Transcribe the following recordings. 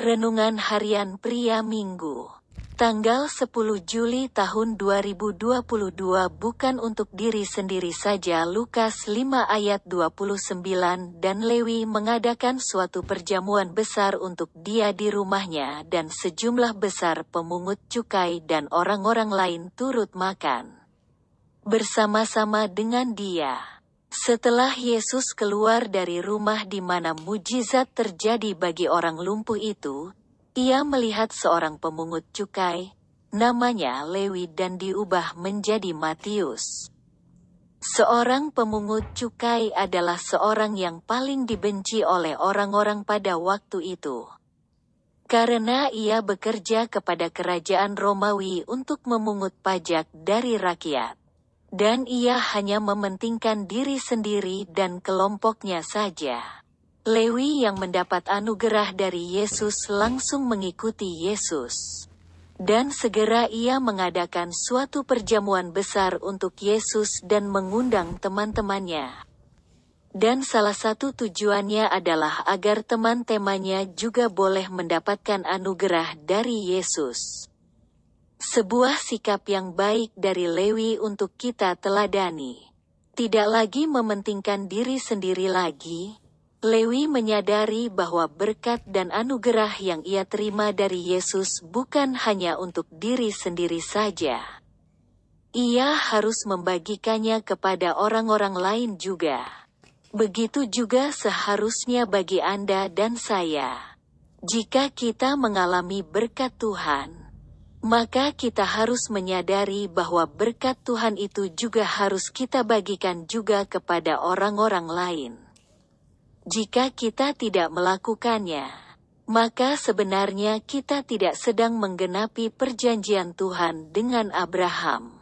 Renungan Harian Pria Minggu Tanggal 10 Juli tahun 2022 bukan untuk diri sendiri saja Lukas 5 ayat 29 dan Lewi mengadakan suatu perjamuan besar untuk dia di rumahnya dan sejumlah besar pemungut cukai dan orang-orang lain turut makan. Bersama-sama dengan dia. Setelah Yesus keluar dari rumah di mana mujizat terjadi bagi orang lumpuh itu, ia melihat seorang pemungut cukai, namanya Lewi dan diubah menjadi Matius. Seorang pemungut cukai adalah seorang yang paling dibenci oleh orang-orang pada waktu itu. Karena ia bekerja kepada kerajaan Romawi untuk memungut pajak dari rakyat. Dan ia hanya mementingkan diri sendiri dan kelompoknya saja. Lewi yang mendapat anugerah dari Yesus langsung mengikuti Yesus. Dan segera ia mengadakan suatu perjamuan besar untuk Yesus dan mengundang teman-temannya. Dan salah satu tujuannya adalah agar teman-temannya juga boleh mendapatkan anugerah dari Yesus. Sebuah sikap yang baik dari Lewi untuk kita teladani. Tidak lagi mementingkan diri sendiri lagi, Lewi menyadari bahwa berkat dan anugerah yang ia terima dari Yesus bukan hanya untuk diri sendiri saja. Ia harus membagikannya kepada orang-orang lain juga. Begitu juga seharusnya bagi Anda dan saya. Jika kita mengalami berkat Tuhan, maka kita harus menyadari bahwa berkat Tuhan itu juga harus kita bagikan juga kepada orang-orang lain. Jika kita tidak melakukannya, maka sebenarnya kita tidak sedang menggenapi perjanjian Tuhan dengan Abraham.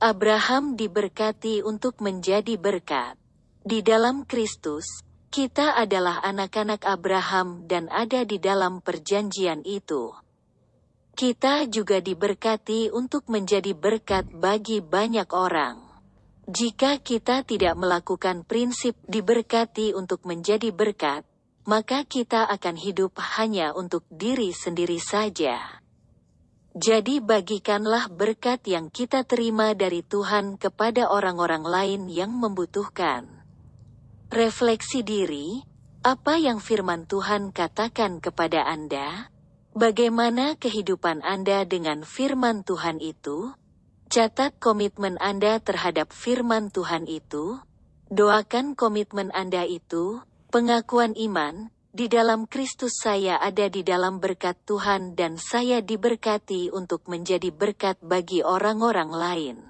Abraham diberkati untuk menjadi berkat. Di dalam Kristus, kita adalah anak-anak Abraham dan ada di dalam perjanjian itu. Kita juga diberkati untuk menjadi berkat bagi banyak orang. Jika kita tidak melakukan prinsip diberkati untuk menjadi berkat, maka kita akan hidup hanya untuk diri sendiri saja. Jadi bagikanlah berkat yang kita terima dari Tuhan kepada orang-orang lain yang membutuhkan. Refleksi diri, apa yang firman Tuhan katakan kepada Anda? Bagaimana kehidupan Anda dengan firman Tuhan itu? Catat komitmen Anda terhadap firman Tuhan itu. Doakan komitmen Anda itu, pengakuan iman, di dalam Kristus saya ada di dalam berkat Tuhan dan saya diberkati untuk menjadi berkat bagi orang-orang lain.